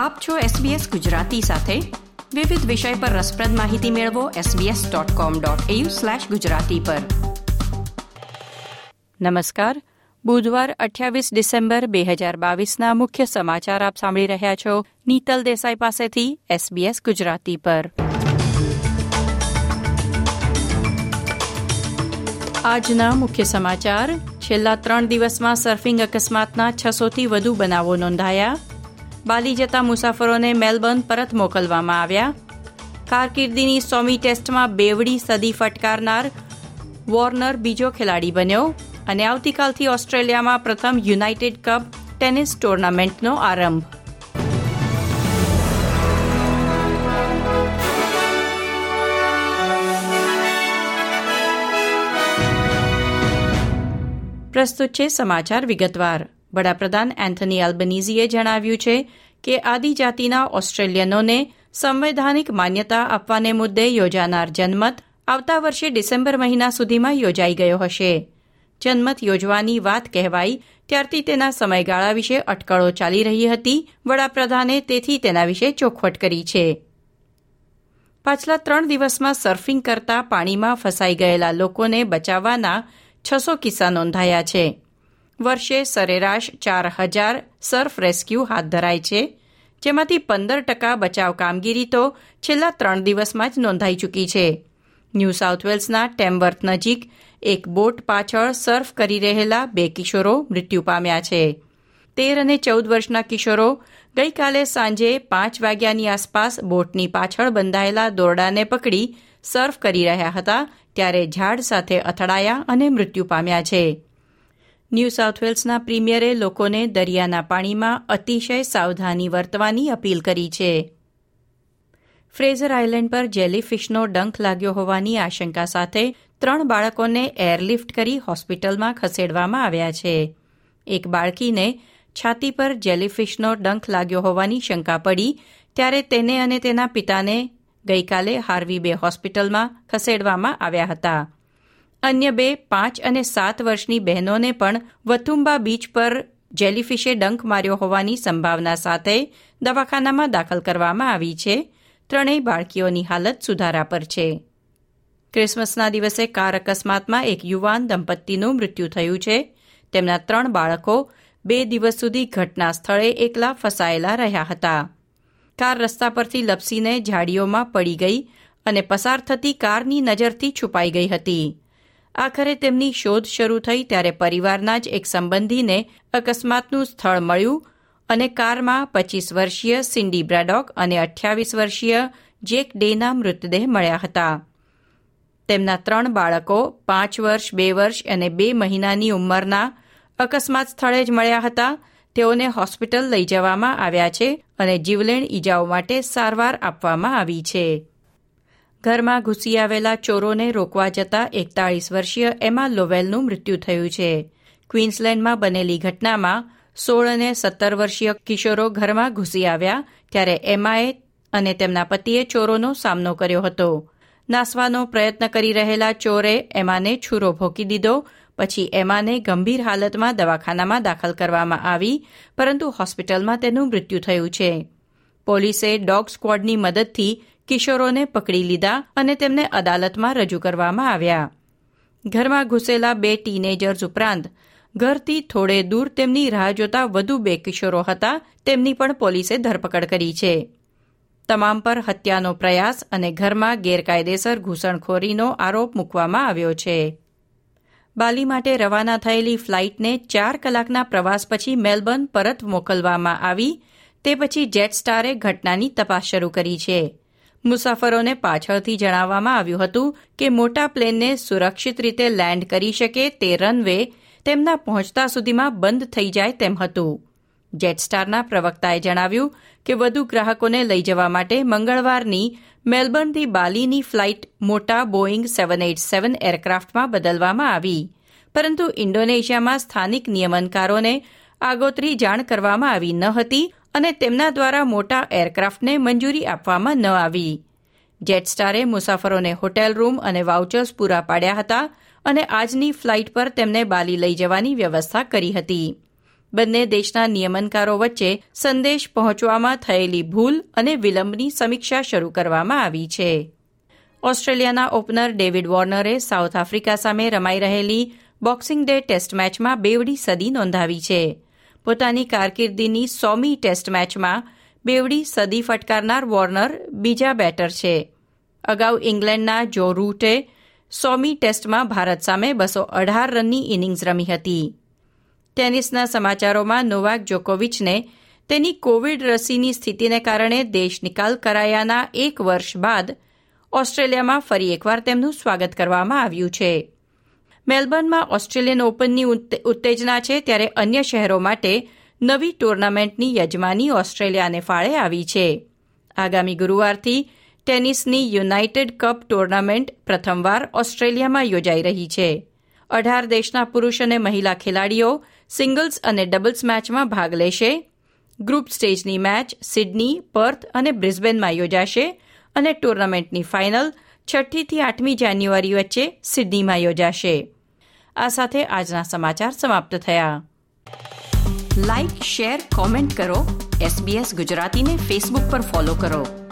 આપ છો SBS ગુજરાતી સાથે. વિવિધ વિષય પર રસપ્રદ માહિતી મેળવો sbs.com.au/gujarati પર. નમસ્કાર. બુધવાર અઠ્યાવીસ ડિસેમ્બર બે હજાર બાવીસના મુખ્ય સમાચાર આપ સાંભળી રહ્યા છો નીતલ દેસાઈ પાસેથી SBS ગુજરાતી પર. આજના મુખ્ય સમાચાર. છેલ્લા ત્રણ દિવસમાં સર્ફિંગ અકસ્માતના છસોથી વધુ બનાવો નોંધાયા. બાલી જતા મુસાફરોને મેલબર્ન પરત મોકલવામાં આવ્યા. કારકિર્દીની સોમી ટેસ્ટમાં બેવડી સદી ફટકારનાર વોર્નર બીજો ખેલાડી બન્યો અને આવતીકાલથી ઓસ્ટ્રેલિયામાં પ્રથમ યુનાઇટેડ કપ ટેનિસ ટુર્નામેન્ટનો આરંભ. પ્રસ્તુત છે સમાચાર વિગતવાર. વડાપ્રધાન એન્થની એલ્બનીઝીએ જણાવ્યું છે કે આદિજાતિના ઓસ્ટ્રેલિયનોને સંવૈધાનિક માન્યતા આપવાને મુદ્દે યોજાનાર જનમત આવતા વર્ષે ડિસેમ્બર મહિના સુધીમાં યોજાઈ ગયો હશે. જનમત યોજવાની વાત કહેવાઈ ત્યારથી તેના સમયગાળા વિશે અટકળો ચાલી રહી હતી. વડાપ્રધાને તેથી તેના વિશે ચોખવટ કરી છે. પાછલા ત્રણ દિવસમાં સર્ફિંગ કરતા પાણીમાં ફસાઈ ગયેલા લોકોને બચાવવાના છસો કિસ્સા નોંધાયા છે. વર્ષે સરેરાશ ચાર હજાર સર્ફ રેસ્ક્યુ હાથ ધરાય છે, જેમાંથી પંદર ટકા બચાવ કામગીરી તો છેલ્લા ત્રણ દિવસમાં જ નોંધાઈ ચૂકી છે. ન્યૂ સાઉથ વેલ્સના ટેમ્બર્થ નજીક એક બોટ પાછળ સર્ફ કરી રહેલા બે કિશોરો મૃત્યુ પામ્યા છે. તેર અને ચૌદ વર્ષના કિશોરો ગઈકાલે સાંજે પાંચ વાગ્યાની આસપાસ બોટની પાછળ બંધાયેલા દોરડાને પકડી સર્ફ કરી રહ્યા હતા, ત્યારે ઝાડ સાથે અથડાયા અને મૃત્યુ પામ્યા છે. ન્યૂ સાઉથ વેલ્સના પ્રીમિયરે લોકોને દરિયાના પાણીમાં અતિશય સાવધાની વર્તવાની અપીલ કરી છે. ફ્રેઝર આઇલેન્ડ પર જેલીફિશનો ડંખ લાગ્યો હોવાની આશંકા સાથે ત્રણ બાળકોને એરલિફ્ટ કરી હોસ્પિટલમાં ખસેડવામાં આવ્યા છે. એક બાળકીને છાતી પર જેલીફિશનો ડંખ લાગ્યો હોવાની શંકા પડી, ત્યારે તેને અને તેના પિતાને ગઈકાલે હાર્વી બે હોસ્પિટલમાં ખસેડવામાં આવ્યા હતા. અન્ય બે પાંચ અને સાત વર્ષની બહેનોને પણ વથુંબા બીચ પર જેલીફિશે ડંખ માર્યો હોવાની સંભાવના સાથે દવાખાનામાં દાખલ કરવામાં આવી છે. ત્રણેય બાળકીઓની હાલત સુધારા પર છે. ક્રિસમસના દિવસે કાર અકસ્માતમાં એક યુવાન દંપતીનું મૃત્યુ થયું છે. તેમના ત્રણ બાળકો બે દિવસ સુધી ઘટના સ્થળે એકલા ફસાયેલા રહ્યા હતા. કાર રસ્તા પરથી લપસીને ઝાડીઓમાં પડી ગઈ અને પસાર થતી કારની નજરથી છુપાઈ ગઈ હતી. આખરે તેમની શોધ શરૂ થઈ ત્યારે પરિવારના જ એક સંબંધીને અકસ્માતનું સ્થળ મળ્યું અને કારમાં પચીસ વર્ષીય સિન્ડી બ્રેડોક અને અઠ્યાવીસ વર્ષીય જેક ડેના મૃતદેહ મળ્યા હતા. તેમના ત્રણ બાળકો પાંચ વર્ષ, બે વર્ષ અને બે મહિનાની ઉંમરના અકસ્માત સ્થળે જ મળ્યા હતા. તેઓને હોસ્પિટલ લઈ જવામાં આવ્યા છે અને જીવલેણ ઈજાઓ માટે સારવાર આપવામાં આવી છે. ઘરમાં ઘૂસી આવેલા ચોરોને રોકવા જતા એકતાળીસ વર્ષીય એમા લોવેલનું મૃત્યુ થયું છે. ક્વીન્સલેન્ડમાં બનેલી ઘટનામાં સોળ અને સત્તર વર્ષીય કિશોરો ઘરમાં ઘૂસી આવ્યા ત્યારે એમાએ અને તેમના પતિએ ચોરોનો સામનો કર્યો હતો. નાસવાનો પ્રયત્ન કરી રહેલા ચોરે એમાને છૂરો ભોકી દીધો, પછી એમાને ગંભીર હાલતમાં દવાખાનામાં દાખલ કરવામાં આવી, પરંતુ હોસ્પિટલમાં તેનું મૃત્યુ થયું છે. પોલીસે ડોગ સ્ક્વોડની મદદથી કિશોરોને પકડી લીધા અને તેમને અદાલતમાં રજૂ કરવામાં આવ્યા. ઘરમાં ઘૂસેલા બે ટીનેજર્સ ઉપરાંત ઘરથી થોડે દૂર તેમની રાહ જોતા વધુ બે કિશોરો હતા, તેમની પણ પોલીસે ધરપકડ કરી છે. તમામ પર હત્યાનો પ્રયાસ અને ઘરમાં ગેરકાયદેસર ઘૂસણખોરીનો આરોપ મૂકવામાં આવ્યો છે. બાલી માટે રવાના થયેલી ફ્લાઇટને ચાર કલાકના પ્રવાસ પછી મેલબર્ન પરત મોકલવામાં આવી, તે પછી જેટ સ્ટારે ઘટનાની તપાસ શરૂ કરી છે. મુસાફરોને પાછળથી જણાવવામાં આવ્યું હતું કે મોટા પ્લેનને સુરક્ષિત રીતે લેન્ડ કરી શકે તે રનવે તેમના પહોંચતા સુધીમાં બંધ થઈ જાય તેમ હતું. જેટસ્ટારના પ્રવક્તાએ જણાવ્યું કે વધુ ગ્રાહકોને લઈ જવા માટે મંગળવારની મેલબર્નથી બાલીની ફ્લાઇટ મોટા બોઇંગ સેવન એટ સેવન એરક્રાફ્ટમાં બદલવામાં આવી. પરંતુ ઇન્ડોનેશિયામાં સ્થાનિક નિયમનકારોને આગોતરી જાણ કરવામાં આવી ન હતી અને તેમના દ્વારા મોટા એરક્રાફ્ટને મંજૂરી આપવામાં ન આવી. જેટસ્ટારે મુસાફરોને હોટેલ રૂમ અને વાઉચર્સ પૂરા પાડ્યા હતા અને આજની ફ્લાઇટ પર તેમને બાલી લઈ જવાની વ્યવસ્થા કરી હતી. બંને દેશના નિયમનકારો વચ્ચે સંદેશ પહોંચવામાં થયેલી ભૂલ અને વિલંબની સમીક્ષા શરૂ કરવામાં આવી છે. ઓસ્ટ્રેલિયાના ઓપનર ડેવિડ વોર્નરે સાઉથ આફ્રિકા સામે રમાઈ રહેલી બોક્સિંગ ડે ટેસ્ટ મેચમાં બેવડી સદી નોંધાવી છે. પોતાની કારકિર્દીની સોમી ટેસ્ટ મેચમાં બેવડી સદી ફટકારનાર વોર્નર બીજા બેટર છે. અગાઉ ઇંગ્લેન્ડના જો રૂટે સોમી ટેસ્ટમાં ભારત સામે બસો અઢાર રનની ઇનિંગ્સ રમી હતી. ટેનિસના સમાચારોમાં નોવાક જોકોવિચને તેની કોવિડ રસીની સ્થિતિને કારણે દેશ નિકાલ કરાયાના એક વર્ષ બાદ ઓસ્ટ્રેલિયામાં ફરી એકવાર તેમનું સ્વાગત કરવામાં આવ્યું છે. મેલબર્નમાં ઓસ્ટ્રેલિયન ઓપનની ઉત્તેજના છે ત્યારે અન્ય શહેરો માટે નવી ટુર્નામેન્ટની યજમાની ઓસ્ટ્રેલિયાને ફાળે આવી છે. આગામી ગુરુવારથી ટેનિસની યુનાઇટેડ કપ ટુર્નામેન્ટ પ્રથમવાર ઓસ્ટ્રેલિયામાં યોજાઈ રહી છે. અઢાર દેશના પુરુષ અને મહિલા ખેલાડીઓ સિંગલ્સ અને ડબલ્સ મેચમાં ભાગ લેશે. ગ્રુપ સ્ટેજની મેચ સિડની, પર્થ અને બ્રિસ્બેનમાં યોજાશે અને ટુર્નામેન્ટની ફાઇનલ છઠ્ઠીથી આઠમી જાન્યુઆરી વચ્ચે સિડનીમાં યોજાશે. આ સાથે આજના સમાચાર સમાપ્ત થયા. લાઇક શેર કોમેન્ટ કરો. એસબીએસ ગુજરાતીને ફેસબુક પર ફોલો કરો.